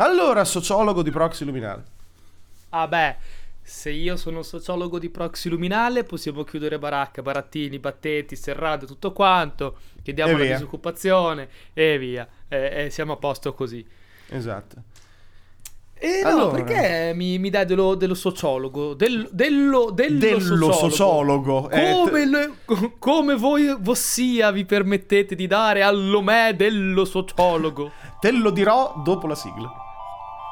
Allora, sociologo di proxy luminale. Ah beh, se io sono sociologo di proxy luminale possiamo chiudere baracca, barattini, battenti, serrate, tutto quanto, chiediamo la disoccupazione e via. E, e siamo a posto così. Esatto. E no, Allora. perché mi, mi dai dello, dello sociologo? Del- dello, dello, Dello sociologo? sociologo. eh, Come, t- le- come voi vossia vi permettete di dare all'omè dello sociologo? te lo dirò dopo la sigla.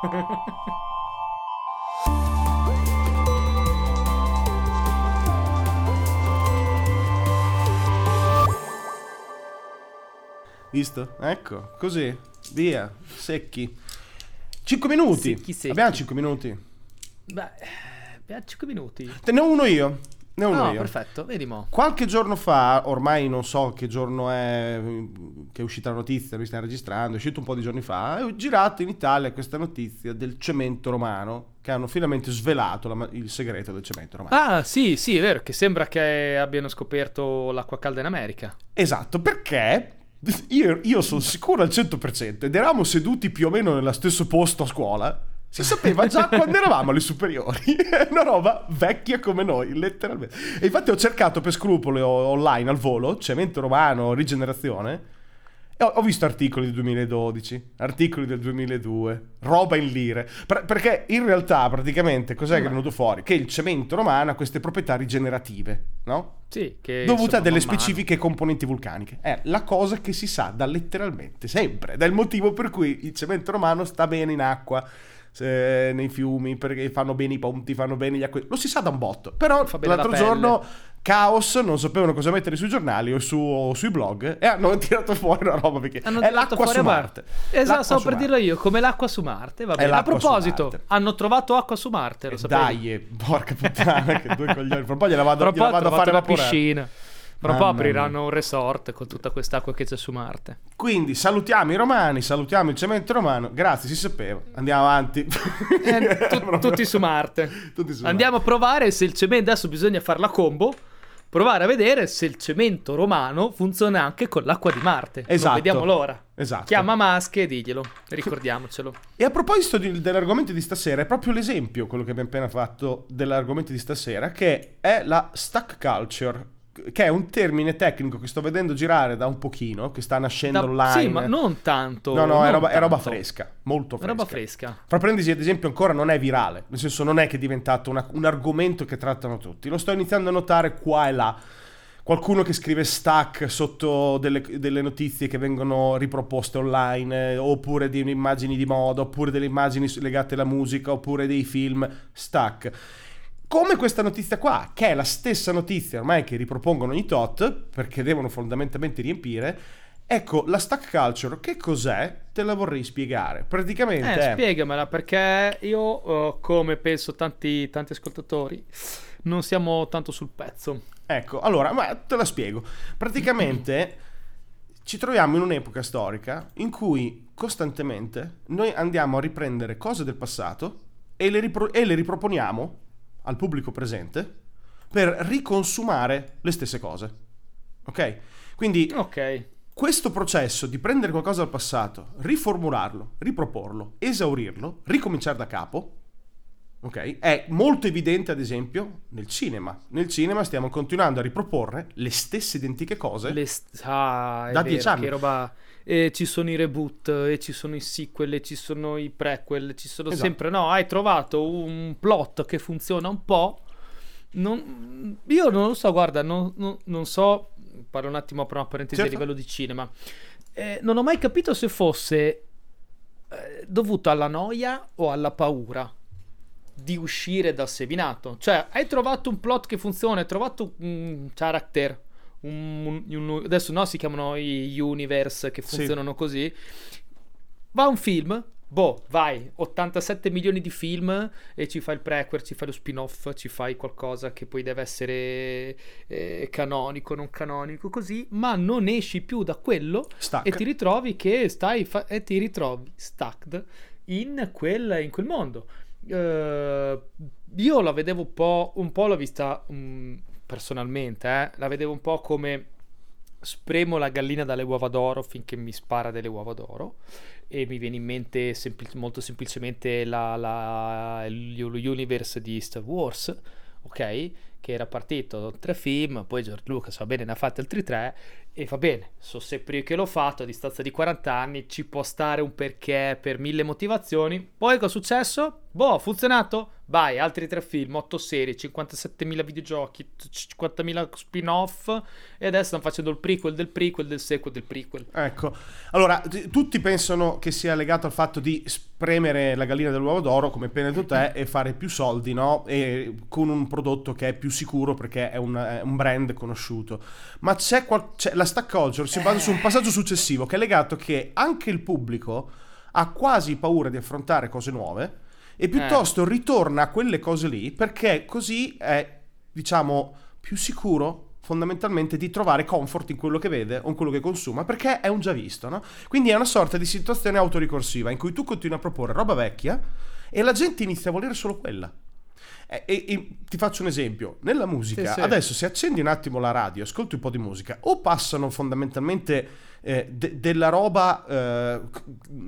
Visto? Ecco, così. Via, secchi. 5 minuti. Secchi, secchi. Abbiamo 5 minuti. Beh, abbiamo 5 minuti. Te ne ho uno io. Ne ho uno No, io. perfetto, vedi mo. Qualche giorno fa, ormai non so che giorno è che è uscita la notizia, noi stiamo registrando, è uscito un po' di giorni fa, ho girato in Italia questa notizia del cemento romano, che hanno finalmente svelato la il segreto del cemento romano. Ah, sì, sì, è vero, che sembra che abbiano scoperto l'acqua calda in America. Esatto, perché io, io sono sicuro al 100% ed eravamo seduti più o meno nello stesso posto a scuola. Si sapeva già quando eravamo alle superiori, è una roba vecchia come noi, letteralmente. E infatti ho cercato per scrupolo online al volo, cemento romano, rigenerazione, e ho, visto articoli del 2012, articoli del 2002, roba in lire. Per- perché in realtà praticamente cos'è che è venuto fuori? Che il cemento romano ha queste proprietà rigenerative, no? Sì, che dovuta insomma, a delle man mano- specifiche componenti vulcaniche. È la cosa che si sa da letteralmente sempre, ed è il motivo per cui il cemento romano sta bene in acqua, se- nei fiumi, perché fanno bene i ponti, fanno bene gli acqui. Lo si sa da un botto. Però l'altro la giorno Caos non sapevano cosa mettere sui giornali o, su- o sui blog e hanno tirato fuori una roba perché Hanno è l'acqua fuori su a Mar- Marte. Esatto, stavo per Marte. dirlo io, come l'acqua su Marte, va bene. A proposito, Marte. hanno trovato acqua su Marte, lo sapevi? Dai, eh, porca puttana, che due coglioni. Fra un po' gliela vado, gliela vado a fare la piscina. Tra un po' Mamma apriranno un resort con tutta quest'acqua che c'è su Marte. Quindi salutiamo i romani, salutiamo il cemento romano. Grazie, si sapeva. Andiamo avanti. Eh, tu- tutti su Marte. Tutti su Andiamo a provare se il cemento. Adesso bisogna fare la combo. Provare a vedere se il cemento romano funziona anche con l'acqua di Marte. Non Esatto. vediamo l'ora. Esatto. Chiama Masche e diglielo. Ricordiamocelo. E a proposito di- dell'argomento di stasera, è proprio l'esempio quello che abbiamo appena fatto dell'argomento di stasera, che è la stack culture, che è un termine tecnico che sto vedendo girare da un pochino, che sta nascendo Da- online. Sì, ma non tanto. No, no, è roba, è roba fresca, molto fresca. Roba fresca. Fra parentesi, ad esempio, ancora non è virale, nel senso non è che è diventato una- un argomento che trattano tutti. Lo sto iniziando a notare qua e là. Qualcuno che scrive stack sotto delle, delle notizie che vengono riproposte online, eh, oppure di immagini di moda, oppure delle immagini legate alla musica, oppure dei film. Stack. Come questa notizia qua, che è la stessa notizia ormai che ripropongono ogni tot, perché devono fondamentalmente riempire. Ecco, la stack culture, che cos'è? Te la vorrei spiegare. Praticamente Eh, spiegamela perché io, eh, come penso tanti, tanti ascoltatori, non siamo tanto sul pezzo. Ecco, allora, ma te la spiego. Praticamente ci troviamo in un'epoca storica in cui costantemente noi andiamo a riprendere cose del passato e le, ripro- e le riproponiamo al pubblico presente per riconsumare le stesse cose. Ok? Quindi Ok. questo processo di prendere qualcosa dal passato, riformularlo, riproporlo, esaurirlo, ricominciare da capo, ok? È molto evidente ad esempio nel cinema. Nel cinema stiamo continuando a riproporre le stesse identiche cose. Le st- ah, Da vero, dieci anni. Che roba... E ci sono i reboot, e ci sono i sequel, e ci sono i prequel, ci sono Esatto. sempre... No, hai trovato un plot che funziona un po'. Non- io non lo so, guarda, non, non- non so... Parlo un attimo, apro una parentesi Certo. a livello di cinema. Eh, non ho mai capito se fosse eh, dovuto alla noia o alla paura di uscire dal seminato. Cioè, hai trovato un plot che funziona, hai trovato un character. Un- un- adesso no, si chiamano i universe che Sì. funzionano così. Va un film, boh, vai, 87 milioni di film e ci fai il prequel, ci fai lo spin-off, ci fai qualcosa che poi deve essere eh, canonico, non canonico, così, ma non esci più da quello Stack. e ti ritrovi che stai fa- e ti ritrovi stacked in quel, in quel mondo. Eh, io la vedevo un po', un po' l'ho vista mm, personalmente, eh, la vedevo un po' come spremo la gallina dalle uova d'oro finché mi spara delle uova d'oro e mi viene in mente sempl- molto semplicemente la, la, l'universe di Star Wars, ok? Che era partito tre film, poi George Lucas va bene, ne ha fatti altri tre e va bene, so sempre io che l'ho fatto a distanza di 40 anni, ci può stare un perché per mille motivazioni. Poi cosa è successo? Boh, ha funzionato? Vai, altri tre film, 8 serie, 57.000 videogiochi, 50.000 spin-off e adesso stanno facendo il prequel del prequel del sequel del prequel. Ecco, allora, t- tutti pensano che sia legato al fatto di spremere la gallina dell'uovo d'oro, come appena detto te, e fare più soldi, no? E con un prodotto che è più sicuro perché è un, è un brand conosciuto. Ma c'è, qual- c'è la stack culture si basa su un passaggio successivo che è legato che anche il pubblico ha quasi paura di affrontare cose nuove e piuttosto eh. ritorna a quelle cose lì perché così è, diciamo, più sicuro fondamentalmente di trovare comfort in quello che vede o in quello che consuma perché è un già visto, no? Quindi è una sorta di situazione autoricorsiva in cui tu continui a proporre roba vecchia e la gente inizia a volere solo quella. E, e, e, ti faccio un esempio, nella musica, sì, sì. adesso se accendi un attimo la radio, ascolti un po' di musica, o passano fondamentalmente eh, de- della roba eh,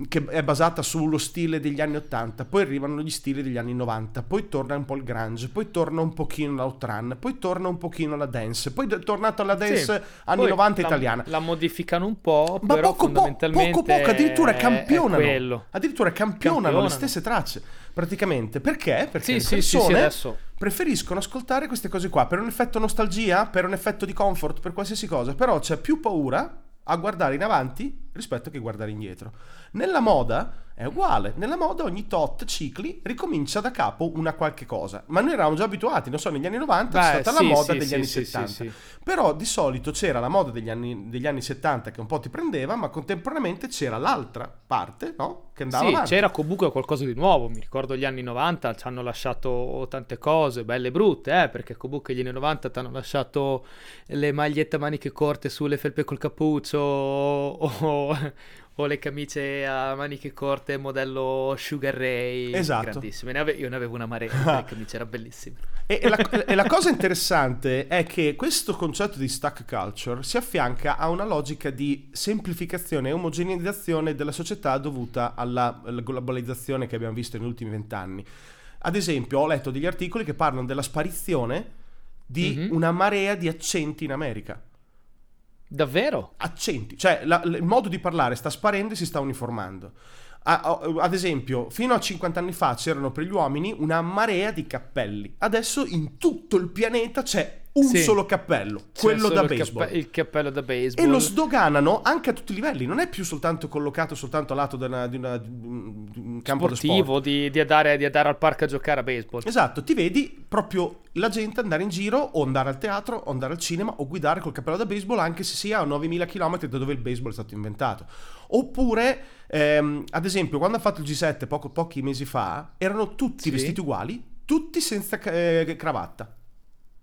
che è basata sullo stile degli anni 80, poi arrivano gli stili degli anni 90, poi torna un po' il grunge, poi torna un pochino l'outrun, poi torna un pochino la dance, poi è tornato alla dance sì, anni 90 la, italiana. La modificano un po', ma però poco, fondamentalmente poco poco, addirittura campionano, addirittura campionano, campionano le stesse tracce praticamente. Perché? Perché sì, le sì, persone sì, preferiscono ascoltare queste cose qua per un effetto nostalgia, per un effetto di comfort, per qualsiasi cosa. Però c'è più paura a guardare in avanti rispetto che guardare indietro. Nella moda è uguale, nella moda ogni tot cicli ricomincia da capo una qualche cosa, ma noi eravamo già abituati, non so, negli anni 90 Beh, c'è stata sì, la moda sì, degli sì, anni 70, però di solito c'era la moda degli anni, degli anni 70 che un po' ti prendeva, ma contemporaneamente c'era l'altra parte, no? Che andava sì, avanti. c'era comunque qualcosa di nuovo, mi ricordo gli anni 90 ci hanno lasciato tante cose, belle e brutte, eh, perché comunque gli anni 90 ti hanno lasciato le magliette a maniche corte sulle felpe col cappuccio o, o le camicie a maniche corte modello Sugar Ray. Esatto. grandissime. Ne ave- io ne avevo una marea le camicie erano bellissime. E, e, la, e, la, cosa interessante è che questo concetto di stack culture si affianca a una logica di semplificazione e omogeneizzazione della società dovuta alla, alla globalizzazione che abbiamo visto negli ultimi vent'anni. Ad esempio ho letto degli articoli che parlano della sparizione di mm-hmm. una marea di accenti in America Davvero? Accenti, cioè la, il modo di parlare sta sparendo e si sta uniformando. Ad esempio, fino a 50 anni fa c'erano per gli uomini una marea di cappelli. Adesso in tutto il pianeta c'è un sì. solo cappello, quello da baseball. Cappe- il cappello da baseball. E lo sdoganano anche a tutti i livelli, non è più soltanto collocato soltanto a lato di, una, di, una, di un campo sportivo, di, di, andare, di andare al parco a giocare a baseball. Esatto, ti vedi proprio la gente andare in giro o andare al teatro o andare al cinema o guidare col cappello da baseball anche se sia a 9000 km da dove il baseball è stato inventato. Oppure, ehm, ad esempio, quando ha fatto il G7 poco, pochi mesi fa, erano tutti sì. vestiti uguali, tutti senza eh, cravatta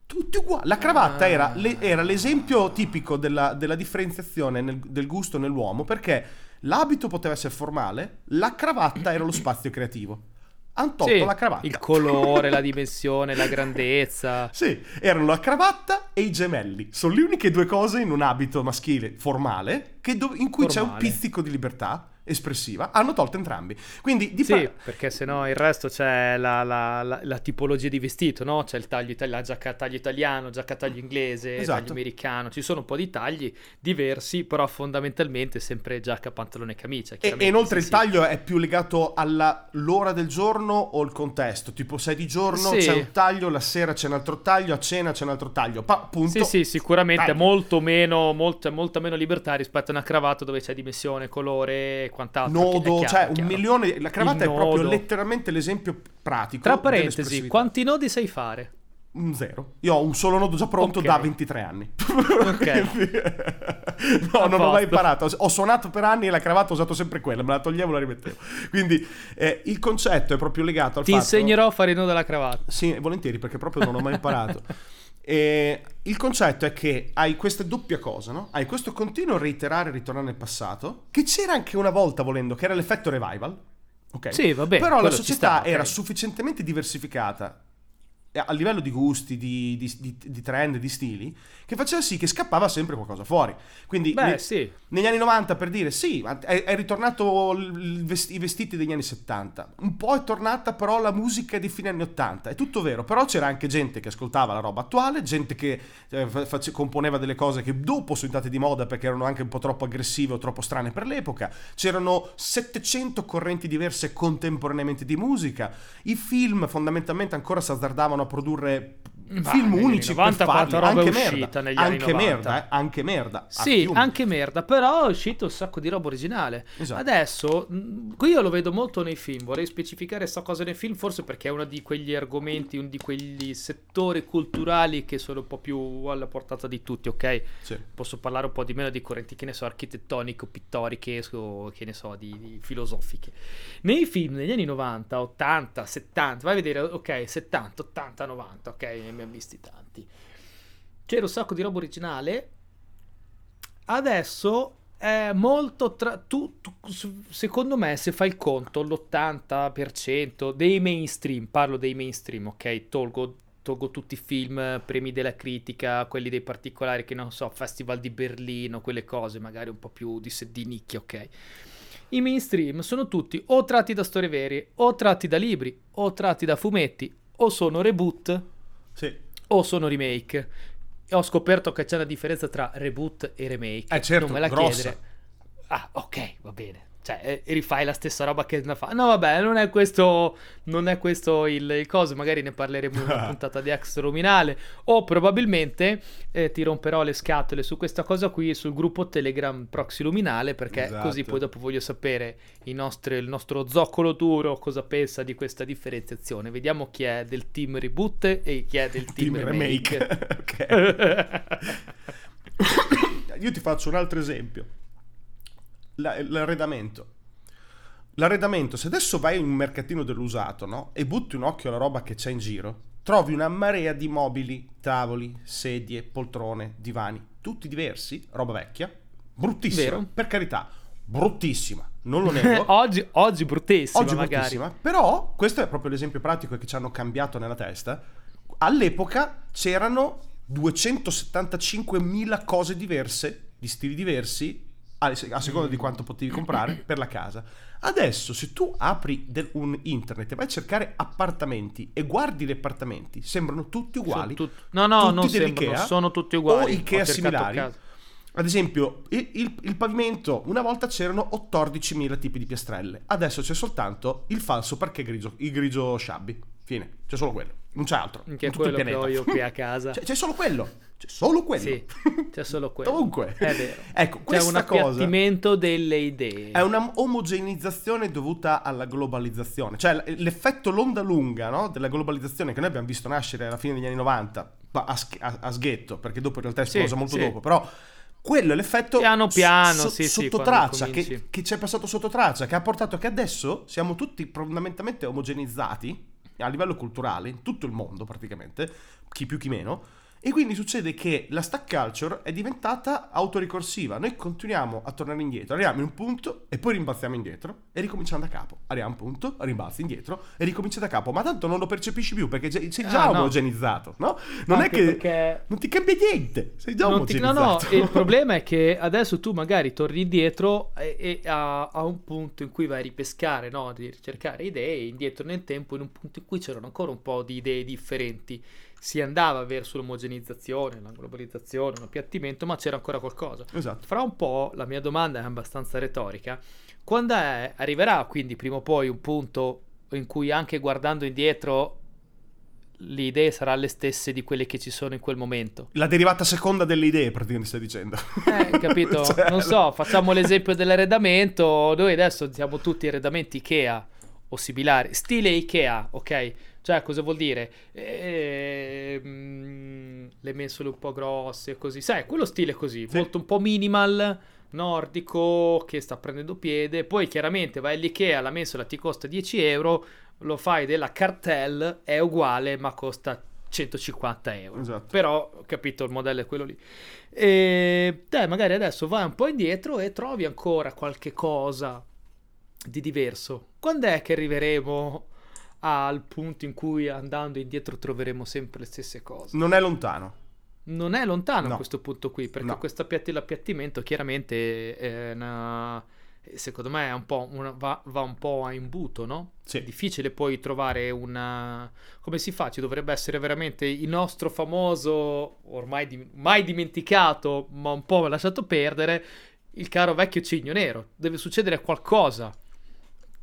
tutti uguali. La cravatta ah. era, le, era, l'esempio tipico della, della differenziazione nel, del gusto nell'uomo perché l'abito poteva essere formale, la cravatta era lo spazio creativo. Hanno tolto sì, la cravatta. Il colore, la dimensione, la grandezza. Sì, erano la cravatta e i gemelli. Sono le uniche due cose in un abito maschile formale do- in cui formale. c'è un pizzico di libertà espressiva, hanno tolto entrambi. Quindi di Sì, fa... perché sennò il resto c'è la, la, la, la, tipologia di vestito, no? C'è il taglio italiano, giacca taglio italiano, giacca a taglio inglese, esatto. taglio americano, ci sono un po' di tagli diversi, però fondamentalmente sempre giacca, pantalone e camicia. E, inoltre sì, il taglio è più legato all'ora del giorno o il contesto, tipo sei di giorno sì. c'è un taglio, la sera c'è un altro taglio, a cena c'è un altro taglio, pa, punto. Sì, sì, sicuramente molto meno, molto, molta meno libertà rispetto a una cravatta dove c'è dimensione, colore quant'altro. Nodo, chiaro, cioè un milione. La cravatta è proprio letteralmente l'esempio pratico. Tra parentesi, quanti nodi sai fare? Un zero. Io ho un solo nodo già pronto okay. da 23 anni. Ok. no, non ho mai imparato. Ho suonato per anni e la cravatta ho usato sempre quella, me la toglievo e la rimettevo. Quindi eh, il concetto è proprio legato al Ti fatto... insegnerò a fare il nodo della cravatta. Sì, volentieri, perché proprio non ho mai imparato. E il concetto è che hai questa doppia cosa, no? Hai questo continuo reiterare e ritornare nel passato, che c'era anche una volta volendo, che era l'effetto revival. Ok. Sì, vabbè. Però la società sta, era okay. sufficientemente diversificata a livello di gusti, di, di- di- di trend, di stili, che faceva sì che scappava sempre qualcosa fuori. Quindi Beh, ne- sì. negli anni 90 per dire sì, è, è ritornato vest- i vestiti degli anni 70, un po' è tornata però la musica di fine anni 80, è tutto vero, però c'era anche gente che ascoltava la roba attuale, gente che eh, fa- face- componeva delle cose che dopo sono diventate di moda perché erano anche un po' troppo aggressive o troppo strane per l'epoca, c'erano 700 correnti diverse contemporaneamente di musica, i film fondamentalmente ancora si azzardavano a produrre Ma film unici 90 per farli, roba anche uscita merda, negli anni anche 90. merda, eh, anche merda. Sì, anche merda, però è uscito un sacco di roba originale. Esatto. Adesso, qui io lo vedo molto nei film, vorrei specificare sta cosa nei film, forse perché è uno di quegli argomenti, uno di quegli settori culturali che sono un po' più alla portata di tutti, ok? Sì. Posso parlare un po' di meno di correnti, che ne so, architettoniche o pittoriche o che ne so, di, di filosofiche. Nei film negli anni 90, 80, 70, vai a vedere, ok, 70, 80, 90, ok, ne abbiamo visti tanti. C'era un sacco di roba originale. Adesso è molto tra... Tu, tu- secondo me, se fai il conto, l'80% dei mainstream, parlo dei mainstream, ok? Tolgo, tolgo tutti i film, premi della critica, quelli dei particolari, che non so, Festival di Berlino, quelle cose magari un po' più di, di nicchia, ok? I mainstream sono tutti o tratti da storie vere, o tratti da libri, o tratti da fumetti, o sono reboot, Sì. o sono remake. E ho scoperto che c'è una differenza tra reboot e remake. Eh, certo, non me la grossa. chiedere. Ah, ok, va bene. Cioè, rifai la stessa roba che ne fa. No, vabbè, non è questo, non è questo il, il coso. Magari ne parleremo in una puntata di extraluminale. O probabilmente eh, ti romperò le scatole su questa cosa qui sul gruppo Telegram Proxy Luminale. Perché Esatto. così poi dopo voglio sapere nostri- il nostro zoccolo duro cosa pensa di questa differenziazione. Vediamo chi è del team reboot e chi è del team, Team remake. remake. Io ti faccio un altro esempio. La- l'arredamento. L'arredamento, se adesso vai in un mercatino dell'usato, no? E butti un occhio alla roba che c'è in giro, trovi una marea di mobili, tavoli, sedie, poltrone, divani, tutti diversi, roba vecchia, bruttissima, Vero. per carità, bruttissima, non lo nego. oggi, oggi bruttissima, Oggi magari. bruttissima, però questo è proprio l'esempio pratico che ci hanno cambiato nella testa. All'epoca c'erano 275.000 cose diverse, di stili diversi, a, seconda di quanto potevi comprare per la casa. Adesso, se tu apri del- un internet e vai a cercare appartamenti e guardi gli appartamenti, sembrano tutti uguali. Tut- No, no, Tutti non sembrano, dell'Ikea sono tutti uguali. O Ikea similari. Ad esempio, il, il- il pavimento, una volta c'erano 14.000 tipi di piastrelle, adesso c'è soltanto il falso perché grigio, il grigio shabby. Fine, c'è solo quello, non c'è altro. Che è tutto il quello che ho pianeta. io qui a casa. C'è, c'è solo quello, c'è solo quello. Sì, c'è solo quello. Ovunque. È vero. Ecco, C'è questa un cosa appiattimento delle idee. è una omogeneizzazione dovuta alla globalizzazione, cioè l'effetto l'onda lunga no, della globalizzazione che noi abbiamo visto nascere alla fine degli anni 90, ma a, a- a sghetto, perché dopo in realtà è Sì, esplosa molto sì. dopo, però quello è l'effetto Piano piano, so- sì, sì, sotto quando traccia, che, che ci è passato sotto traccia, che ha portato che adesso siamo tutti fondamentalmente omogenizzati a livello culturale, in tutto il mondo praticamente, chi più chi meno, e quindi succede che la stack culture è diventata autoricorsiva. Noi continuiamo a tornare indietro, arriviamo in un punto e poi rimbalziamo indietro e ricominciamo da capo. Arriviamo a un punto, rimbalzi indietro e ricominci da capo. Ma tanto non lo percepisci più perché sei già Ah, no. omogenizzato, no? Non Anche è che non ti cambia niente, sei già Non ti- no, no, omogenizzato. il problema è che adesso tu magari torni indietro e, e a, a un punto in cui vai a ripescare, no? di ricercare idee, indietro nel tempo, in un punto in cui c'erano ancora un po' di idee differenti. Si andava verso l'omogenizzazione, la globalizzazione, un appiattimento, ma c'era ancora qualcosa. Esatto. Fra un po', la mia domanda è abbastanza retorica, quando è- arriverà quindi prima o poi un punto in cui anche guardando indietro le idee saranno le stesse di quelle che ci sono in quel momento? La derivata seconda delle idee, praticamente stai dicendo. Eh, capito? Cioè, non so, facciamo l'esempio dell'arredamento. Noi adesso siamo tutti arredamenti Ikea o similari, stile Ikea, ok? Cioè, cosa vuol dire? Ehm, le mensole un po' grosse, così. Sai, quello stile così, Sì. molto un po' minimal, nordico, che sta prendendo piede. Poi chiaramente vai all'Ikea, la mensola ti costa 10 euro, lo fai della cartel, è uguale, ma costa 150 euro. Esatto. Però, ho capito, il modello è quello lì. E te magari adesso vai un po' indietro e trovi ancora qualche cosa di diverso. Quando è che arriveremo al punto in cui andando indietro troveremo sempre le stesse cose. Non è lontano. Non è lontano No. a questo punto qui, perché No. questo appiatti- l'appiattimento chiaramente è una- secondo me è un po' una- va, va un po' a imbuto, no? Sì. È difficile poi trovare una... come si fa? Ci dovrebbe essere veramente il nostro famoso, ormai di- mai dimenticato, ma un po' lasciato perdere, il caro vecchio cigno nero. Deve succedere qualcosa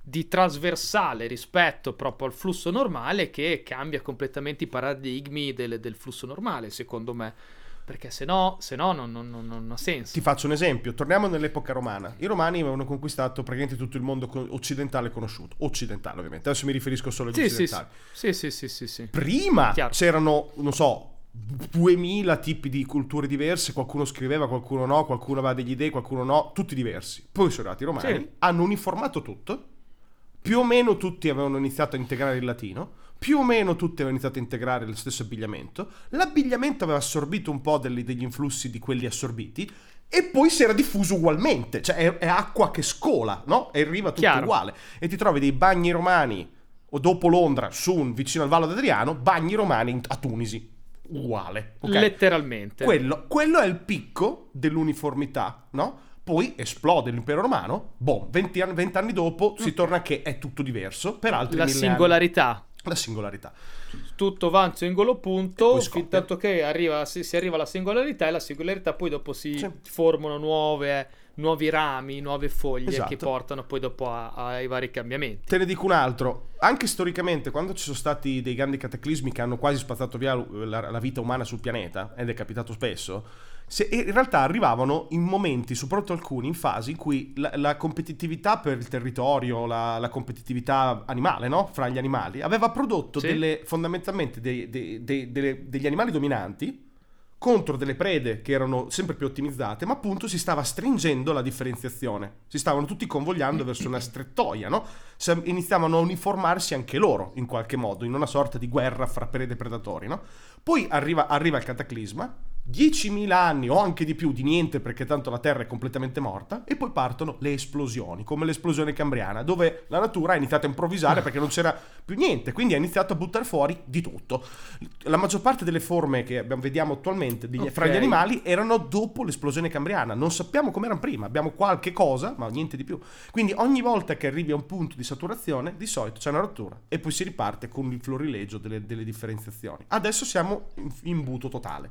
di trasversale rispetto proprio al flusso normale che cambia completamente i paradigmi del, del flusso normale, secondo me. Perché se no, se no non, non- non- non ha senso. Ti faccio un esempio, torniamo nell'epoca romana. I romani avevano conquistato praticamente tutto il mondo occidentale conosciuto. Occidentale, ovviamente. Adesso mi riferisco solo agli Sì, occidentali. sì, sì, sì, sì, sì. Prima Chiaro. c'erano, non so, 2000 tipi di culture diverse, qualcuno scriveva, qualcuno no, qualcuno aveva degli idee, qualcuno no, tutti diversi. Poi sono arrivati i romani, Sì. hanno uniformato tutto, più o meno tutti avevano iniziato a integrare il latino, più o meno tutti avevano iniziato a integrare lo stesso abbigliamento, l'abbigliamento aveva assorbito un po' degli, degli influssi di quelli assorbiti e poi si era diffuso ugualmente, cioè è, è acqua che scola, no? E arriva tutto Chiaro. uguale. E ti trovi dei bagni romani o dopo Londra, su un- vicino al Vallo d'Adriano, bagni romani a Tunisi. Uguale. ok? Letteralmente. Quello, quello è il picco dell'uniformità, no? Poi esplode l'impero romano, boh, 20 anni, 20 anni dopo si torna a che è tutto diverso, per altri La mille anni. singolarità. La singolarità. Tutto va a un singolo punto, fin tanto che arriva, si, si arriva alla singolarità e la singolarità poi dopo si Sì. formano nuove, nuovi rami, nuove foglie Esatto. che portano poi dopo a- ai vari cambiamenti. Te ne dico un altro. Anche storicamente, quando ci sono stati dei grandi cataclismi che hanno quasi spazzato via la, la vita umana sul pianeta, ed è capitato spesso, se- in realtà arrivavano in momenti, soprattutto alcuni, in fasi in cui la, la competitività per il territorio, la, la competitività animale, no? Fra gli animali, aveva prodotto Sì. delle, fondamentalmente dei- dei- dei- delle- degli animali dominanti contro delle prede che erano sempre più ottimizzate, ma appunto si stava stringendo la differenziazione. Si stavano tutti convogliando verso una strettoia, no? Iniziavano a uniformarsi anche loro, in qualche modo, in una sorta di guerra fra prede e predatori, no? Poi arriva, arriva il cataclisma, 10.000 anni o anche di più di niente perché tanto la Terra è completamente morta e poi partono le esplosioni, come l'esplosione cambriana, dove la natura ha iniziato a improvvisare perché non c'era più niente, quindi ha iniziato a buttare fuori di tutto. La maggior parte delle forme che vediamo attualmente degli- fra gli animali erano dopo l'esplosione cambriana, non sappiamo come erano prima, abbiamo qualche cosa, ma niente di più. Quindi ogni volta che arrivi a un punto di saturazione, di solito c'è una rottura e poi si riparte con il florilegio delle, delle differenziazioni. Adesso siamo in, in buto totale.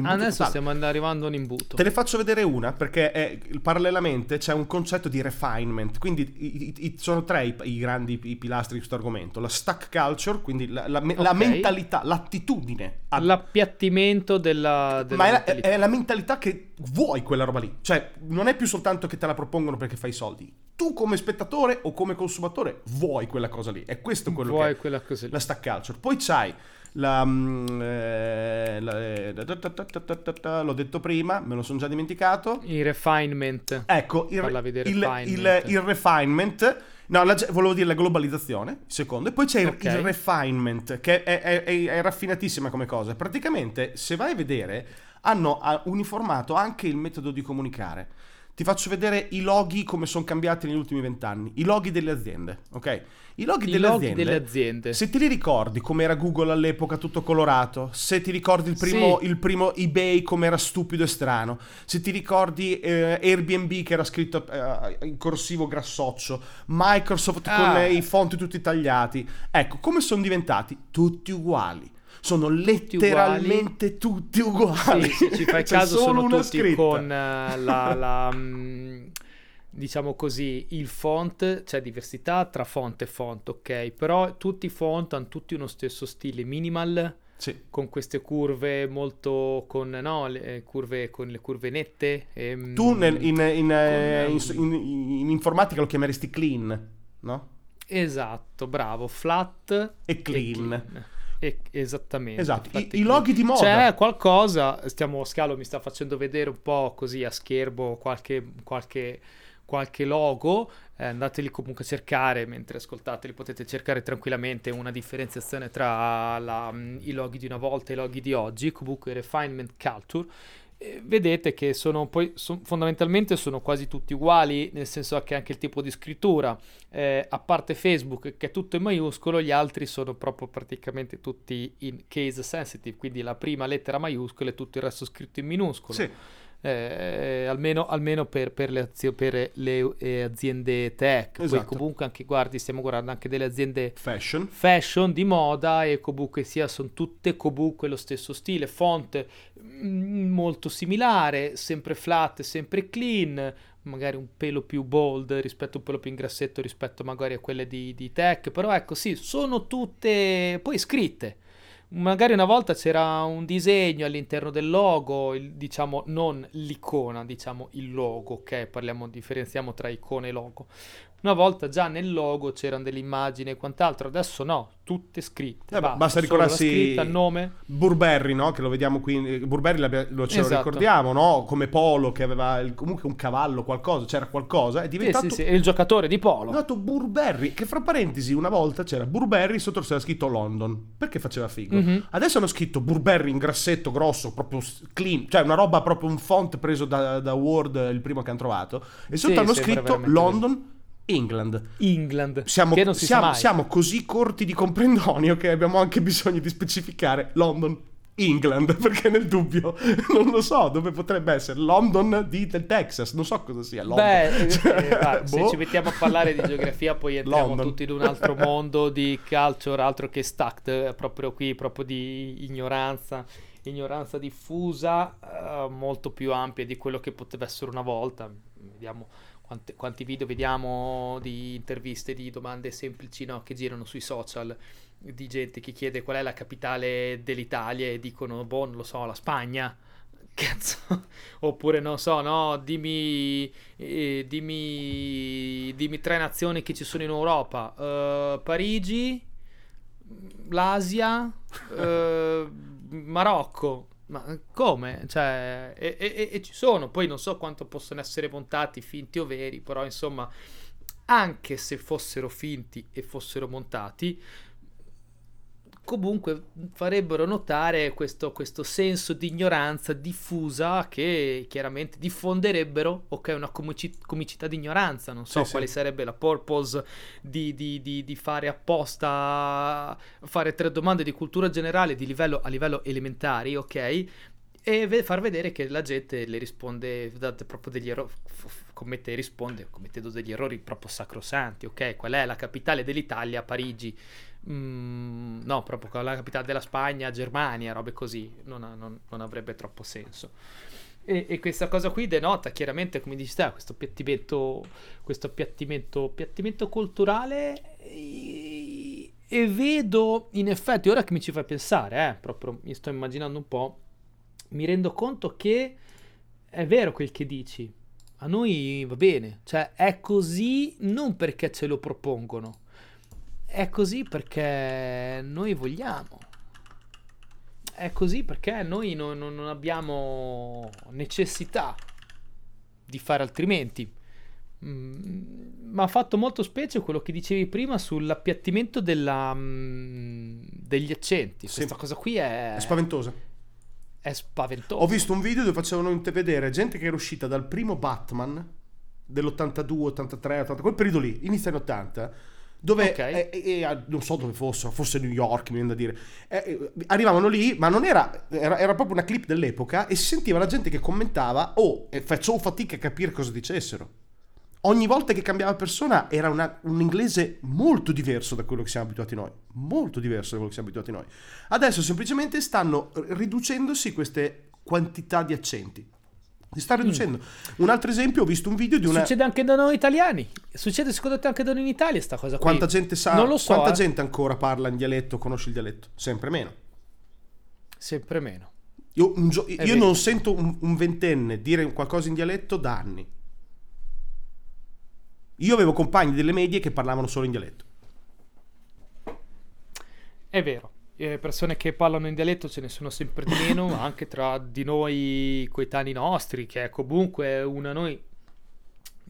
Adesso totale. stiamo and- arrivando a un imbuto. Te ne faccio vedere una perché è- parallelamente c'è un concetto di refinement, quindi i- i- i- sono tre i, grandi i pilastri di questo argomento, la stack culture, quindi la, la me- la mentalità, l'attitudine, a- L'appiattimento della, della ma è la, mentalità. è la mentalità che vuoi quella roba lì, cioè non è più soltanto che te la propongono perché fai soldi, tu come spettatore o come consumatore vuoi quella cosa lì, è questo quello Vuoi che è quella cosa lì. la stack culture. Poi c'hai la, eh, la- ta- ta- ta- ta- ta- ta- ta- l'ho detto prima, me lo sono già dimenticato. Il refinement. Ecco, il, il- refinement. il- il refinement, no, la- volevo dire la globalizzazione, secondo, e poi c'è il- Ok. il, refinement, che è, è- è- è raffinatissima come cosa. Praticamente, se vai a vedere, hanno uniformato anche il metodo di comunicare. Ti faccio vedere i loghi come sono cambiati negli ultimi vent'anni, i loghi delle aziende, ok? I loghi, I delle, loghi aziende, delle aziende. se ti li ricordi come era Google all'epoca tutto colorato, se ti ricordi il primo, Sì. il primo eBay come era stupido e strano, se ti ricordi eh, Airbnb che era scritto eh, in corsivo grassoccio, Microsoft con Ah. eh, i fonti tutti tagliati, ecco come sono diventati tutti uguali. Sono letteralmente tutti uguali. Sì, se ci fai caso solo sono tutti scritta. con eh, la, la, mm, diciamo così, il font, c'è diversità tra font e font, ok? Però tutti i font hanno tutti uno stesso stile minimal Sì. con queste curve molto con no, le eh, curve con le curve nette ehm, Tu nel- in, in, eh, con, in- in- in informatica lo chiameresti clean, no? Esatto, bravo, flat E clean. E- esattamente. Esatto, i, e i loghi di moda. C'è qualcosa, stiamo, Scalo mi sta facendo vedere un po' così a schermo qualche, qualche, qualche logo, eh, andateli comunque a cercare mentre ascoltateli, potete cercare tranquillamente una differenziazione tra la- i loghi di una volta e i loghi di oggi, comunque refinement culture. Eh, vedete che sono poi son- fondamentalmente sono quasi tutti uguali, nel senso che anche il tipo di scrittura, eh, a parte Facebook che è tutto in maiuscolo, gli altri sono proprio praticamente tutti in case sensitive, quindi la prima lettera maiuscola e tutto il resto scritto in minuscolo. Sì. Eh, almeno, almeno per, per le, azio- per le, eh, aziende tech. Poi Esatto. comunque anche guardi, stiamo guardando anche delle aziende Fashion. fashion di moda e comunque sia sono tutte comunque lo stesso stile, font mm, molto similare, sempre flat, sempre clean, magari un pelo più bold rispetto un pelo più in grassetto rispetto magari a quelle di, di tech, però ecco sì, sono tutte poi scritte. Magari una volta c'era un disegno all'interno del logo, il- diciamo non l'icona, diciamo il logo, ok? Parliamo, differenziamo tra icona e logo. Una volta già nel logo c'erano delle immagini e quant'altro, adesso no, tutte scritte. Eh, basta la ricordarsi- scritta, il nome. Burberry, no? Che lo vediamo qui. Burberry l'abbia- lo, ce lo Esatto. ricordiamo, no? Come Polo che aveva il- comunque un cavallo, qualcosa, c'era qualcosa. È Sì, diventato. sì, sì, è il giocatore di È polo. diventato Burberry, che fra parentesi una volta c'era Burberry sotto c'era scritto London, perché faceva figo. Mhm. Adesso hanno scritto Burberry in grassetto grosso, proprio clean, cioè una roba proprio un font preso da, da Word, il primo che hanno trovato. E sotto Sì, hanno scritto London, England. England, Siamo, che non si siamo- sa mai. siamo così corti di comprendonio che abbiamo anche bisogno di specificare London, England, perché nel dubbio non lo so dove potrebbe essere. London di del Texas, non so cosa sia. London. Beh, eh, Cioè, eh, se boh. ci mettiamo a parlare di geografia poi entriamo London. tutti in un altro mondo di culture, altro che stacked, eh, proprio qui, proprio di ignoranza, ignoranza diffusa, eh, molto più ampia di quello che poteva essere una volta. Vediamo quante- quanti video vediamo di interviste, di domande semplici no, che girano sui social di gente che chiede qual è la capitale dell'Italia e dicono, boh, non lo so, la Spagna. Cazzo, oppure non so, no, dimmi, eh, dimmi, dimmi tre nazioni che ci sono in Europa: Eh, Parigi, l'Asia, eh, Marocco. Ma come? Cioè, e, e- e ci sono, poi non so quanto possono essere montati, finti o veri, però insomma, anche se fossero finti e fossero montati, comunque farebbero notare questo, questo senso di ignoranza diffusa che chiaramente diffonderebbero, ok, una comici- comicità di ignoranza, non so Sì, sì. quale sarebbe la purpose di, di- di- di fare apposta, fare tre domande di cultura generale di livello, a livello elementari, ok? E ve- far vedere che la gente le risponde, date proprio degli errori, commette risponde commettendo degli errori proprio sacrosanti, ok? Qual è la capitale dell'Italia? Parigi. Mm, no, proprio è la capitale della Spagna? Germania, robe così. Non, non- non avrebbe troppo senso. E, e questa cosa qui denota chiaramente, come dici te, questo appiattimento, questo appiattimento, appiattimento culturale. E, e vedo, in effetti, ora che mi ci fai pensare, eh, proprio mi sto immaginando un po', mi rendo conto che è vero quel che dici. A noi va bene, cioè è così non perché ce lo propongono, è così perché noi vogliamo. È così perché noi non, non- abbiamo necessità di fare altrimenti. Mm, Mi ha fatto molto specie quello che dicevi prima sull'appiattimento della, mm, degli accenti. Sì. Questa cosa qui è, È spaventosa. è spaventosa. Ho visto un video dove facevano vedere gente che era uscita dal primo Batman dell'82, 83, 80, quel periodo lì, inizio anni 80, dove Ok. eh, eh, non so dove fosse, forse New York, mi viene da dire. Eh, arrivavano lì, ma non era, era, era proprio una clip dell'epoca e si sentiva la gente che commentava "Oh, e facevo fatica a capire cosa dicessero". Ogni volta che cambiava persona era una- un inglese molto diverso da quello che siamo abituati noi, molto diverso da quello che siamo abituati noi. Adesso semplicemente stanno riducendosi queste quantità di accenti. Si sta riducendo. Un altro esempio, ho visto un video di una... Succede anche da noi italiani. Succede secondo te anche da noi in Italia sta cosa qui? Quanta gente sa, Non lo so, quanta eh. gente ancora parla in dialetto, conosce il dialetto? Sempre meno. Sempre meno. Io, gio- io non sento un, un ventenne dire qualcosa in dialetto da anni. Io avevo compagni delle medie che parlavano solo in dialetto. È vero. Eh, persone che parlano in dialetto ce ne sono sempre di meno, anche tra di noi coetanei nostri, che è comunque una noi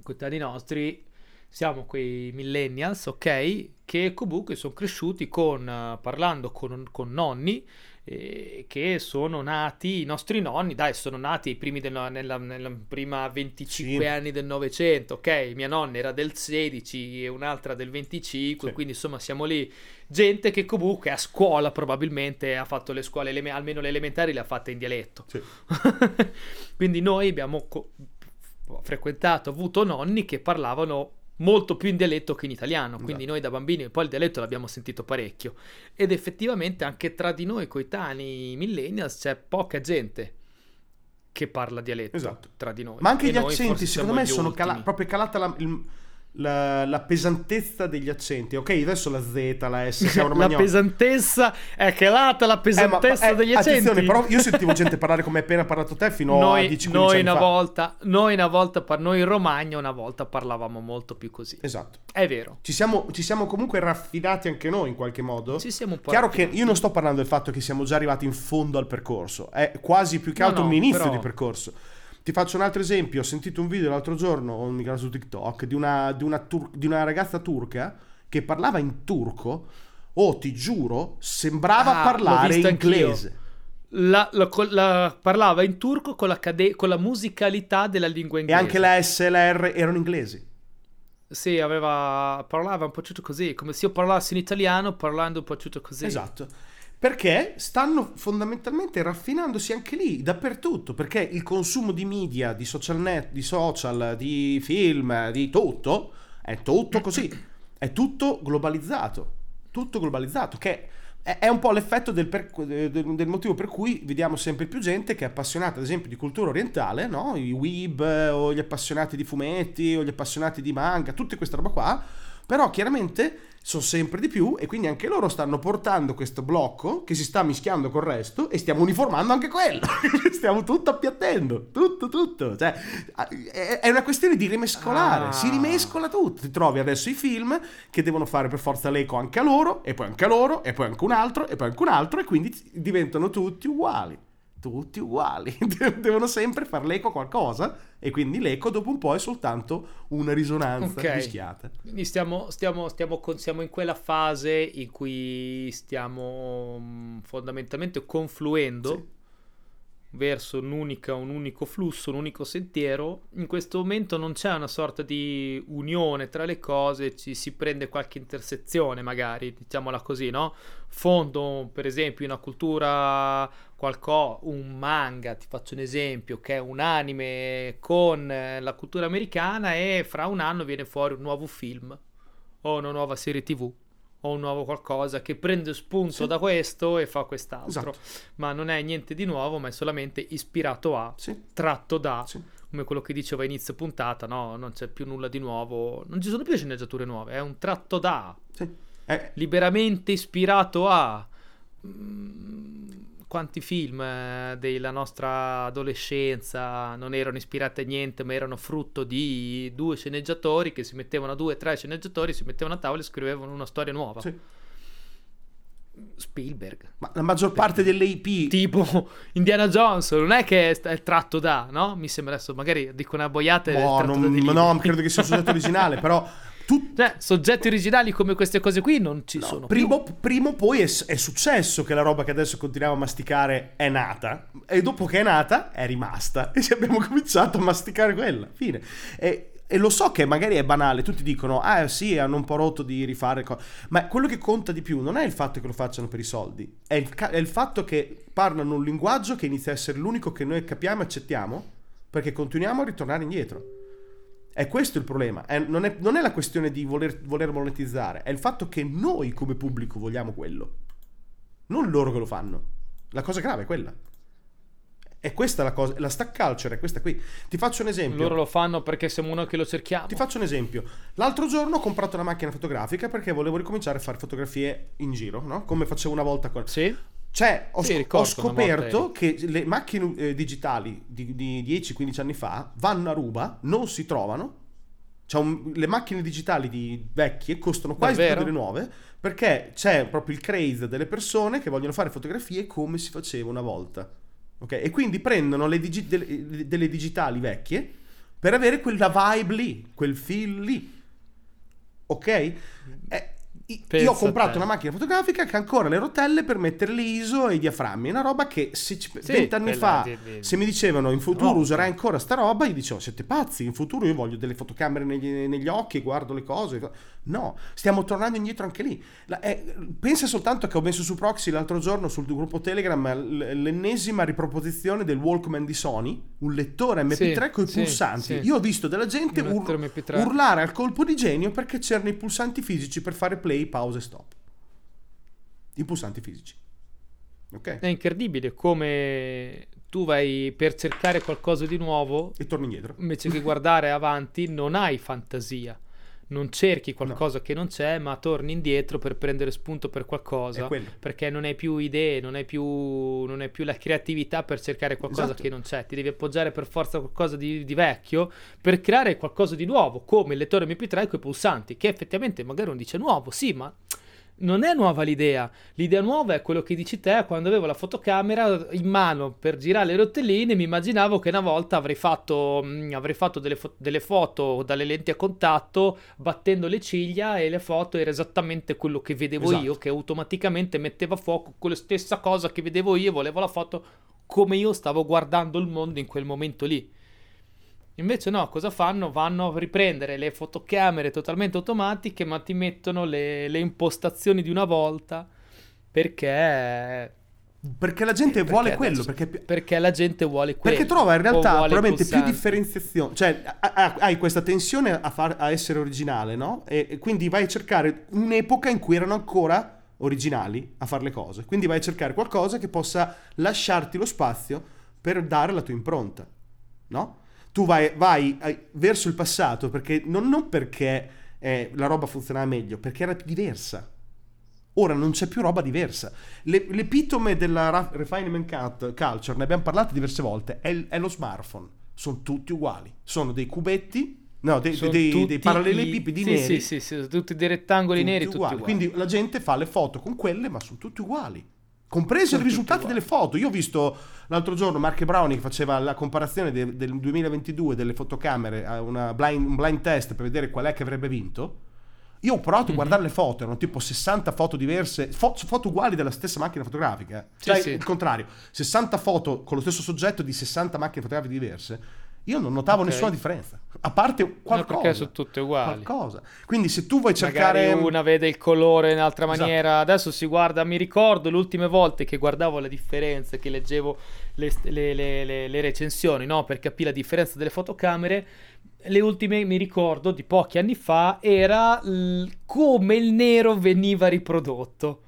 coetanei nostri siamo quei millennials, ok? Che comunque sono cresciuti con, eh, parlando con, con nonni eh, che sono nati, i nostri nonni, dai, sono nati ai primi del, nella, nella prima 25 Sì. anni del Novecento, ok? Mia nonna era del 16 e un'altra del 25, Sì. quindi insomma siamo lì. Gente che comunque a scuola probabilmente ha fatto le scuole, eleme- almeno le elementari le ha fatte in dialetto. Sì. Quindi noi abbiamo co- frequentato, avuto nonni che parlavano molto più in dialetto che in italiano, quindi Esatto. noi da bambini poi il dialetto l'abbiamo sentito parecchio ed effettivamente anche tra di noi coetanei millennials c'è poca gente che parla dialetto Esatto. tra di noi. Ma anche E gli accenti, secondo me, sono cala- proprio calata la, il- la- la pesantezza degli accenti. Ok, adesso la Z, la S, siamo la romagnoli. pesantezza è calata la Eh, ma- pesantezza eh, degli attenzione, accenti. però io sentivo gente parlare come hai appena parlato te fino a noi, 10-15 noi anni una fa. volta, noi una volta, noi in Romagna una volta parlavamo molto più così. Esatto. È vero. Ci siamo, ci siamo comunque raffinati anche noi in qualche modo. Ci siamo un po' Chiaro che raffinati. io non sto parlando del fatto che siamo già arrivati in fondo al percorso, è quasi più che No, altro no, un inizio però- di percorso. Ti faccio un altro esempio, ho sentito un video l'altro giorno, mi caso su TikTok, di una, di, una tur- di una ragazza turca che parlava in turco, oh ti giuro, sembrava Ah, parlare anch'io. inglese. La, la- la- parlava in turco con la, cade- con la musicalità della lingua E inglese. anche la S e la R erano inglesi. Sì, aveva, parlava un po' tutto così, come se io parlassi in italiano parlando un po' tutto così. Esatto. Perché stanno fondamentalmente raffinandosi anche lì, dappertutto, perché il consumo di media, di social net, di social, di film, di tutto, è tutto così, è tutto globalizzato, tutto globalizzato, che è, un po' l'effetto del, per- del- motivo per cui vediamo sempre più gente che è appassionata, ad esempio, di cultura orientale, no? I weeb, o gli appassionati di fumetti, o gli appassionati di manga, tutte queste roba qua, però chiaramente sono sempre di più e quindi anche loro stanno portando questo blocco che si sta mischiando col resto e stiamo uniformando anche quello. stiamo tutto appiattendo, tutto, tutto. Cioè, è una questione di rimescolare, Ah. si rimescola tutto. Ti trovi adesso i film che devono fare per forza l'eco anche a loro e poi anche a loro e poi anche un altro e poi anche un altro e quindi diventano tutti uguali. Tutti uguali, devono sempre fare l'eco a qualcosa e quindi l'eco dopo un po' è soltanto una risonanza Ok. mischiata. Quindi stiamo, stiamo, stiamo, con- siamo in quella fase in cui stiamo mm, fondamentalmente confluendo Sì. Verso un'unica, un unico flusso, un unico sentiero. In questo momento non c'è una sorta di unione tra le cose, ci si prende qualche intersezione magari, diciamola così, no? Fondo, per esempio, una cultura, qualcosa, un manga, ti faccio un esempio, che è un anime con eh, la cultura americana e fra un anno viene fuori un nuovo film o una nuova serie tv o un nuovo qualcosa che prende spunto Sì. da questo e fa quest'altro Esatto. ma non è niente di nuovo, ma è solamente ispirato a, Sì, tratto da, sì. come quello che dicevo a inizio puntata, no, non c'è più nulla di nuovo, non ci sono più sceneggiature nuove, è un tratto da. Eh, liberamente ispirato a... Mm, Quanti film eh, della nostra adolescenza non erano ispirati a niente, ma erano frutto di due sceneggiatori che si mettevano, due, tre sceneggiatori, si mettevano a tavola e scrivevano una storia nuova. sì. Spielberg. Ma la maggior parte delle IP tipo Indiana Jones, non è che è tratto da, no? Mi sembra adesso, magari dico una boiata. No, tratto non- no, credo che sia un soggetto originale, però tu- Cioè, soggetti originali come queste cose qui non ci no, sono prima, o poi è, è successo che la roba che adesso continuiamo a masticare è nata e dopo che è nata è rimasta e abbiamo cominciato a masticare quella, fine. E, e lo so che magari è banale, tutti dicono, ah sì, hanno un po' rotto di rifare cose, ma quello che conta di più non è il fatto che lo facciano per i soldi, è il, ca- è il fatto che parlano un linguaggio che inizia a essere l'unico che noi capiamo e accettiamo, perché continuiamo a ritornare indietro. È questo il problema, È- non, è, non è la questione di voler, voler monetizzare, è il fatto che noi come pubblico vogliamo quello, non loro che lo fanno. La cosa grave è quella. E questa è la cosa, la stack culture è questa qui. Ti faccio un esempio. Loro lo fanno perché siamo noi che lo cerchiamo. Ti faccio un esempio. L'altro giorno ho comprato una macchina fotografica perché volevo ricominciare a fare fotografie in giro, no? Come facevo una volta con... Sì? Cioè, ho, Sì, ho scoperto che le macchine eh, digitali di, di 10-15 anni fa vanno a ruba, non si trovano. Cioè, un- le macchine digitali di vecchie costano quasi più delle nuove perché c'è proprio il craze delle persone che vogliono fare fotografie come si faceva una volta. Ok? E quindi prendono le digi- delle, delle digitali vecchie per avere quella vibe lì, quel feel lì. Ok? Pensa io ho comprato una macchina fotografica che ha ancora le rotelle per mettere le ISO e i diaframmi. È una roba che se ci- Sì, vent'anni fa, se mi dicevano in futuro No. userai ancora sta roba, io dicevo siete pazzi, in futuro io voglio delle fotocamere negli, negli occhi, guardo le cose. No, stiamo tornando indietro anche lì. La- eh, pensa soltanto che ho messo su Proxy l'altro giorno sul gruppo Telegram l'ennesima riproposizione del Walkman di Sony, un lettore MP3 Sì, con i sì, pulsanti. Io ho visto della gente ur- lettore MP3. urlare al colpo di genio perché c'erano i pulsanti fisici per fare play, pause e stop. I pulsanti fisici. Ok? È incredibile come tu vai per cercare qualcosa di nuovo, E torni indietro. invece che guardare avanti, non hai fantasia. Non cerchi qualcosa che non c'è, ma torni indietro per prendere spunto per qualcosa. Perché non hai più idee, non hai più, non hai più la creatività per cercare qualcosa Esatto. che non c'è. Ti devi appoggiare per forza a qualcosa di, di vecchio per creare qualcosa di nuovo, come il lettore MP3 con i pulsanti, che effettivamente magari uno dice nuovo, sì, ma non è nuova l'idea. L'idea nuova è quello che dici te. Quando avevo la fotocamera in mano per girare le rotelline, mi immaginavo che una volta avrei fatto, mm, avrei fatto delle, fo- delle foto dalle lenti a contatto battendo le ciglia e le foto era esattamente quello che vedevo Esatto. io, che automaticamente metteva a fuoco quella stessa cosa che vedevo io e volevo la foto come io stavo guardando il mondo in quel momento lì. Invece no, cosa fanno? Vanno a riprendere le fotocamere totalmente automatiche, ma ti mettono le, le impostazioni di una volta perché, Perché la gente perché vuole quello. Perché, perché la gente vuole quello. perché trova in realtà probabilmente più differenziazione. Cioè, ha- ha- hai questa tensione a, far- a essere originale, no? E, e quindi vai a cercare un'epoca in cui erano ancora originali a fare le cose. Quindi vai a cercare qualcosa che possa lasciarti lo spazio per dare la tua impronta, no? Tu vai, vai eh, verso il passato perché non, non perché eh, la roba funzionava meglio, perché era più diversa. Ora non c'è più roba diversa. Le- l'epitome della ra- refinement cut- culture, ne abbiamo parlato diverse volte, è, è lo smartphone. Sono tutti uguali. Sono dei cubetti, no, dei, dei- tutti dei parallelepipedi sì, neri. Sì, sì, sì, tutti dei rettangoli tutti neri, tutti uguali. uguali. Quindi la gente fa le foto con quelle, ma sono tutti uguali. Compreso i risultati tutti delle foto. Io ho visto l'altro giorno Marche Browning che faceva la comparazione de- del 2022 delle fotocamere, a blind, un blind test per vedere qual è che avrebbe vinto. Io ho provato Mhm. a guardare le foto, erano tipo 60 foto diverse, fo- foto uguali della stessa macchina fotografica. eh. Sì, Cioè, sì. il contrario, 60 foto con lo stesso soggetto di 60 macchine fotografiche diverse. Io non notavo Ok. nessuna differenza, a parte No, qualcosa. perché sono tutte uguali. qualcosa. Quindi se tu vuoi cercare Magari una vede il colore in altra Esatto. maniera. Adesso si guarda, mi ricordo le ultime volte che guardavo le differenze, che leggevo le, le- le- le- le recensioni, no? Per capire la differenza delle fotocamere. Le ultime, mi ricordo, di pochi anni fa, era l- come il nero veniva riprodotto.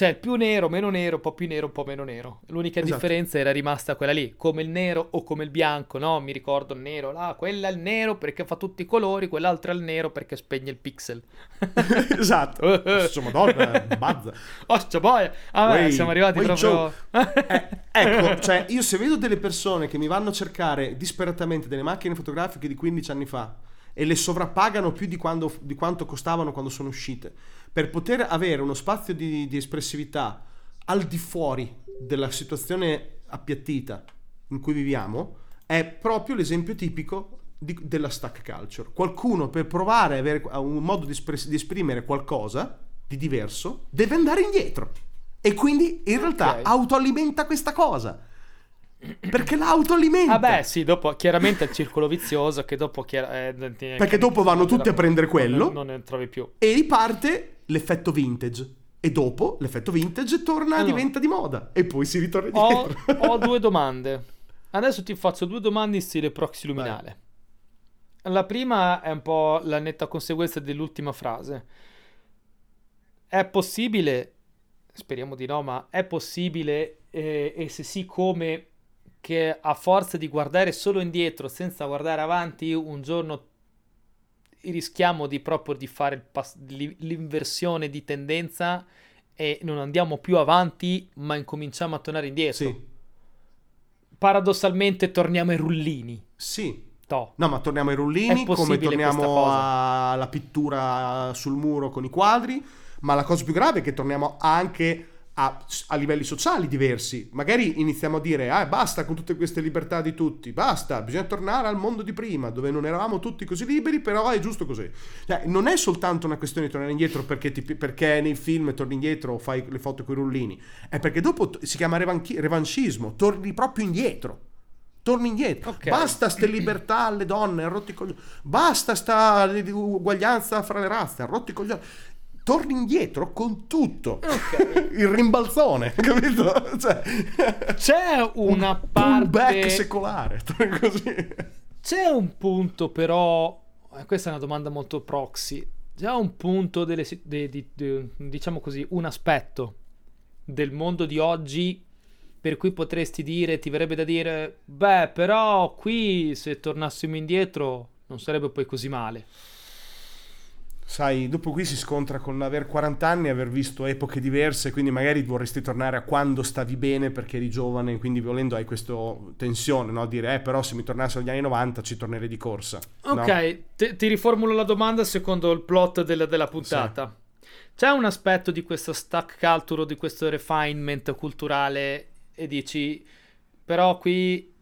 Cioè, più nero, meno nero, un po' più nero, un po' meno nero. L'unica Esatto. differenza era rimasta quella lì, come il nero o come il bianco, no? Mi ricordo il nero, là, quella è il nero perché fa tutti i colori, quell'altra è il nero perché spegne il pixel. esatto. Insomma, madonna, bazza. Ostia boia! Ah, beh, siamo arrivati proprio... Eh, ecco, cioè, io se vedo delle persone che mi vanno a cercare disperatamente delle macchine fotografiche di 15 anni fa e le sovrappagano più di, quando- di quanto costavano quando sono uscite, per poter avere uno spazio di, di espressività al di fuori della situazione appiattita in cui viviamo, è proprio l'esempio tipico di- della stack culture. Qualcuno per provare a avere un modo di, espres- di esprimere qualcosa di diverso deve andare indietro. E quindi in realtà Ok. autoalimenta questa cosa. Perché l'autoalimenta. Ah beh, sì, dopo chiaramente è il circolo vizioso che dopo... chiar- eh, Perché dopo vanno tutti a prendere quello. Non, non ne trovi più. E riparte l'effetto vintage. E dopo l'effetto vintage torna, Ah, no. diventa di moda. E poi si ritorna Ho, indietro. ho due domande. Adesso ti faccio due domande in stile proxy luminale. La prima è un po' la netta conseguenza dell'ultima frase. È possibile, speriamo di no, ma è possibile, eh, e se sì come, che a forza di guardare solo indietro senza guardare avanti, un giorno rischiamo di proprio di fare il pas- li- l'inversione di tendenza e non andiamo più avanti, ma incominciamo a tornare indietro. Sì. Paradossalmente torniamo ai rullini. Sì. To. No, ma torniamo ai rullini, come torniamo alla pittura sul muro con i quadri. Ma la cosa più grave è che torniamo anche a, a, livelli sociali diversi. Magari iniziamo a dire, ah, basta con tutte queste libertà di tutti, basta, bisogna tornare al mondo di prima, dove non eravamo tutti così liberi, però è giusto così. Cioè, non è soltanto una questione di tornare indietro perché, ti, perché nei film torni indietro o fai le foto con i rullini, è perché dopo si chiama revanchi, revanchismo, torni proprio indietro. Torni indietro, okay. basta ste libertà alle donne, rotti coglioni, basta sta uguaglianza fra le razze, rotti coglioni torni indietro con tutto. Okay. Il rimbalzone, capito? Cioè, C'è una un parte... Un back secolare, così. C'è un punto però, eh, questa è una domanda molto proxy, c'è un punto, delle, de, de, de, diciamo così, un aspetto del mondo di oggi per cui potresti dire, ti verrebbe da dire, beh, però qui se tornassimo indietro non sarebbe poi così male sai, dopo qui si scontra con aver 40 anni, aver visto epoche diverse, quindi magari vorresti tornare a quando stavi bene perché eri giovane, quindi volendo hai questa tensione, no? Dire, eh, però se mi tornassero agli anni 90 ci tornerei di corsa. Ok, no? ti, ti riformulo la domanda secondo il plot della, della puntata. Sì. C'è un aspetto di questa stack culture, di questo refinement culturale e dici, però qui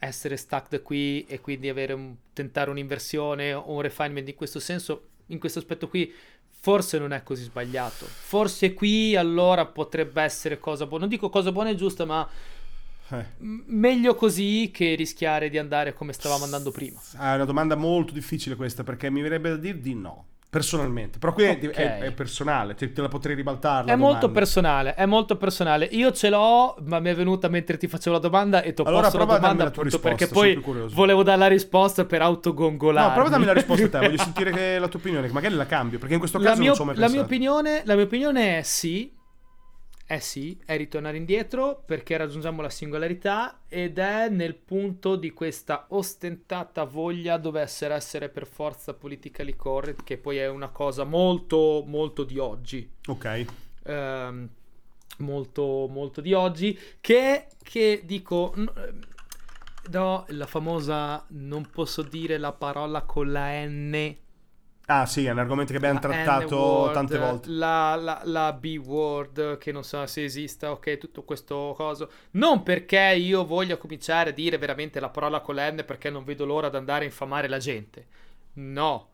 essere stuck qui e quindi un, tentare un'inversione o un refinement in questo senso, in questo aspetto qui, forse non è così sbagliato. Forse qui allora potrebbe essere cosa buona. Non dico cosa buona e giusta, ma eh. meglio così che rischiare di andare come stavamo andando prima. È una domanda molto difficile questa perché mi verrebbe da dire di no personalmente. Però qui okay. è, è, personale, te, te, la potrei ribaltare. È molto personale, è molto personale. Io ce l'ho, ma mi è venuta mentre ti facevo la domanda e ti ho allora, posto la domanda la risposta, perché poi volevo dare la risposta per autogongolare. No, prova a darmi la risposta a te, voglio sentire la tua opinione, che magari la cambio, perché in questo caso la mio, non so mai la mia, opinione, la mia opinione è sì, eh sì, è ritornare indietro perché raggiungiamo la singolarità ed è nel punto di questa ostentata voglia dovesse essere per forza politically correct, che poi è una cosa molto, molto di oggi. Ok. Um, molto, molto di oggi, che, che dico... No, la famosa non posso dire la parola con la N Ah sì, è un argomento che abbiamo la trattato tante volte. La, la, la, B-word, che non so se esista, ok, tutto questo coso. Non perché io voglia cominciare a dire veramente la parola con la N perché non vedo l'ora di andare a infamare la gente. No.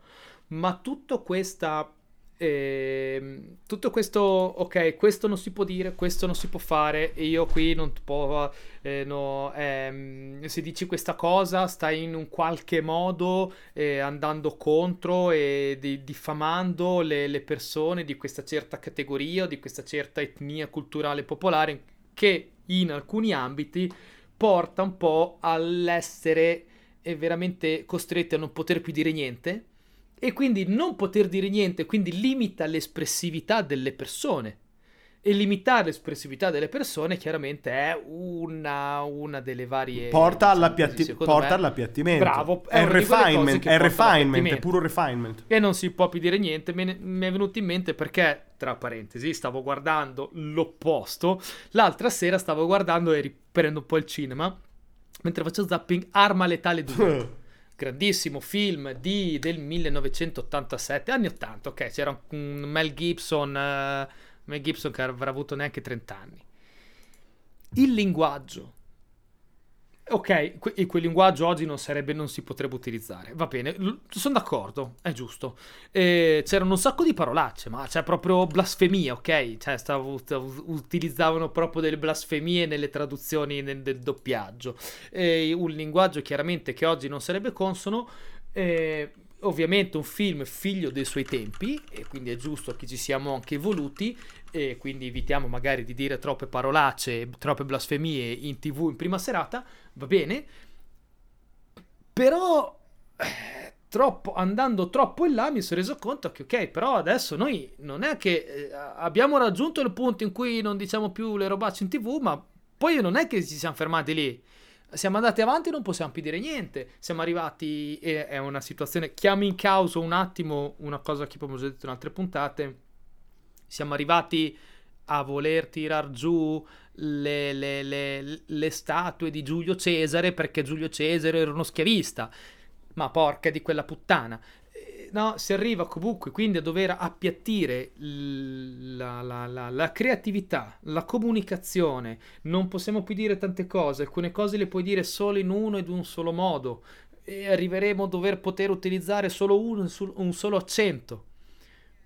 Ma tutta questa e ehm, tutto questo, ok, questo non si può dire, questo non si può fare, e io qui non può, eh, no, ehm, se dici questa cosa stai in un qualche modo eh, andando contro e di, diffamando le, le, persone di questa certa categoria di questa certa etnia culturale popolare che in alcuni ambiti porta un po' all'essere eh, veramente costretti a non poter più dire niente e quindi non poter dire niente, quindi limita l'espressività delle persone. E limitare l'espressività delle persone chiaramente è una, una delle varie... Porta, all'appiatti- porta all'appiattimento. Bravo. È, è refinement, è, refinement è puro refinement. E non si può più dire niente. Mi è venuto in mente perché, tra parentesi, stavo guardando l'opposto. L'altra sera stavo guardando e riprendo un po' il cinema. Mentre faccio zapping, Arma Letale 2. grandissimo film di, del 1987, anni 80, ok, c'era un Mel Gibson, uh, Mel Gibson che avrà avuto neanche 30 anni. Il linguaggio Ok, que- quel linguaggio oggi non, sarebbe, non si potrebbe utilizzare. Va bene, l- sono d'accordo, è giusto. E c'erano un sacco di parolacce, ma c'è proprio blasfemia, ok? Cioè, stavo, stavo, utilizzavano proprio delle blasfemie nelle traduzioni nel, del doppiaggio. E un linguaggio chiaramente che oggi non sarebbe consono. E ovviamente un film figlio dei suoi tempi e quindi è giusto che ci siamo anche evoluti e quindi evitiamo magari di dire troppe parolacce, troppe blasfemie in tv in prima serata, va bene, però eh, troppo, andando troppo in là mi sono reso conto che ok, però adesso noi non è che eh, abbiamo raggiunto il punto in cui non diciamo più le robacce in tv, ma poi non è che ci siamo fermati lì siamo andati avanti e non possiamo più dire niente. Siamo arrivati, e è una situazione, chiamo in causa un attimo una cosa che abbiamo già detto in altre puntate. Siamo arrivati a voler tirar giù le, le, le, le statue di Giulio Cesare perché Giulio Cesare era uno schiavista. Ma porca di quella puttana no, si arriva comunque quindi a dover appiattire la, la, la, la, creatività, la comunicazione. Non possiamo più dire tante cose, alcune cose le puoi dire solo in uno ed un solo modo. E arriveremo a dover poter utilizzare solo uno, un solo accento.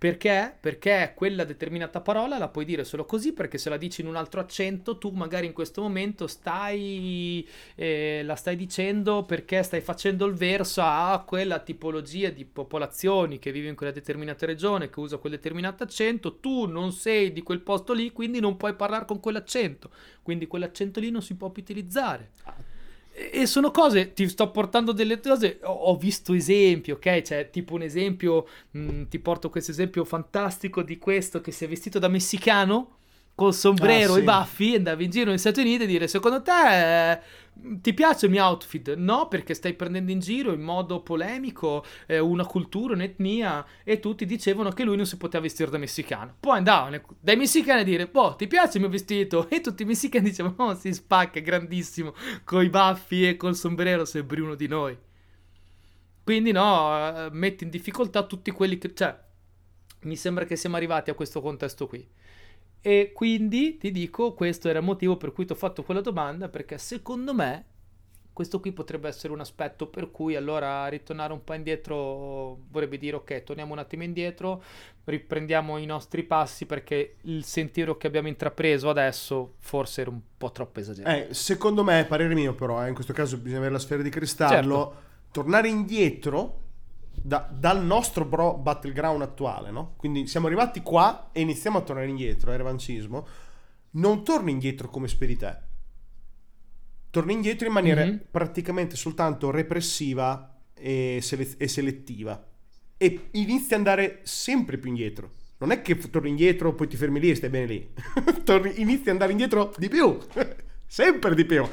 Perché? Perché quella determinata parola la puoi dire solo così, perché se la dici in un altro accento, tu magari in questo momento stai, eh, la stai dicendo perché stai facendo il verso a quella tipologia di popolazioni che vive in quella determinata regione, che usa quel determinato accento, tu non sei di quel posto lì, quindi non puoi parlare con quell'accento, quindi quell'accento lì non si può più utilizzare. E sono cose, ti sto portando delle cose, ho, visto esempi, ok? Cioè, tipo un esempio, mh, mm, ti porto questo esempio fantastico di questo che si è vestito da messicano col sombrero ah, sì. e baffi, andava in giro negli Stati Uniti e dire, secondo te... Eh, ti piace il mio outfit? No, perché stai prendendo in giro in modo polemico eh, una cultura, un'etnia e tutti dicevano che lui non si poteva vestire da messicano. Poi andavano dai messicani a dire, boh, ti piace il mio vestito? E tutti i messicani dicevano, oh, si spacca, grandissimo, con i baffi e col sombrero sembri uno di noi. Quindi no, eh, metti in difficoltà tutti quelli che... Cioè, mi sembra che siamo arrivati a questo contesto qui. E quindi ti dico, questo era il motivo per cui ti ho fatto quella domanda, perché secondo me questo qui potrebbe essere un aspetto per cui allora ritornare un po' indietro vorrebbe dire ok, torniamo un attimo indietro, riprendiamo i nostri passi perché il sentiero che abbiamo intrapreso adesso forse era un po' troppo esagerato. Eh, secondo me, parere mio però, eh, in questo caso bisogna avere la sfera di cristallo, certo. tornare indietro da, dal nostro bro battleground attuale, no? Quindi siamo arrivati qua e iniziamo a tornare indietro, è revancismo. Non torni indietro come speri te. Torni indietro in maniera mm-hmm. praticamente soltanto repressiva e, sele- e selettiva. E inizi ad andare sempre più indietro. Non è che torni indietro, poi ti fermi lì e stai bene lì. torni, inizi ad andare indietro di più. sempre di più.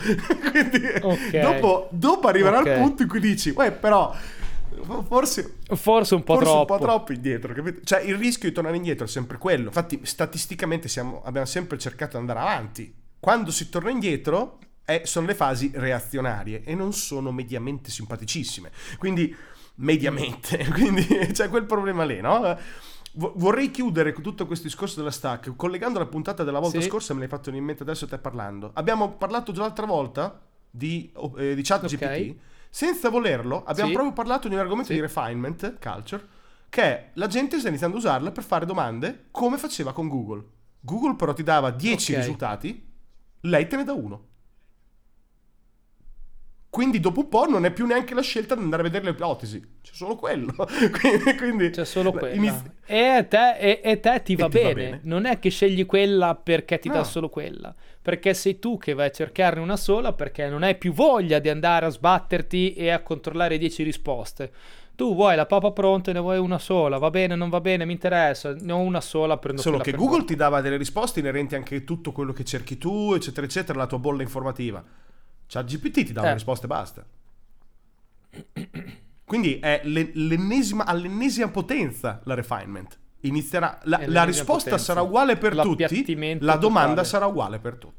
Quindi okay. dopo, dopo arriverà okay. al punto in cui dici, uè, però Forse, forse un po' forse troppo. un po' troppo indietro. Capito? Cioè, il rischio di tornare indietro è sempre quello. Infatti, statisticamente siamo, abbiamo sempre cercato di andare avanti. Quando si torna indietro, eh, sono le fasi reazionarie e non sono mediamente simpaticissime. Quindi, mediamente, quindi c'è quel problema lì, no? Vorrei chiudere con tutto questo discorso della stack collegando la puntata della volta sì. scorsa, me l'hai fatto in mente adesso te parlando. Abbiamo parlato già l'altra volta di, eh, di chat okay. GPT senza volerlo, abbiamo sì. proprio parlato di un argomento sì. di refinement culture, che è la gente sta iniziando a usarla per fare domande come faceva con Google. Google però ti dava 10 okay. risultati, lei te ne dà uno. Quindi dopo un po' non è più neanche la scelta di andare a vedere le ipotesi, c'è solo quello. quindi, quindi, c'è solo quello. Inizi... E, te, e, e te ti, va, ti bene. va, bene. Non è che scegli quella perché ti no. dà solo quella. Perché sei tu che vai a cercarne una sola perché non hai più voglia di andare a sbatterti e a controllare 10 risposte. Tu vuoi la papa pronta e ne vuoi una sola, va bene, non va bene, mi interessa, ne ho una sola, prendo Solo che Google ti dava delle risposte inerenti anche a tutto quello che cerchi tu, eccetera, eccetera, la tua bolla informativa. Cioè, GPT ti dà eh. una risposta e basta. Quindi è l'ennesima, all'ennesima potenza la refinement. Inizierà, la, la risposta potenza. sarà uguale per tutti, la domanda totale. sarà uguale per tutti.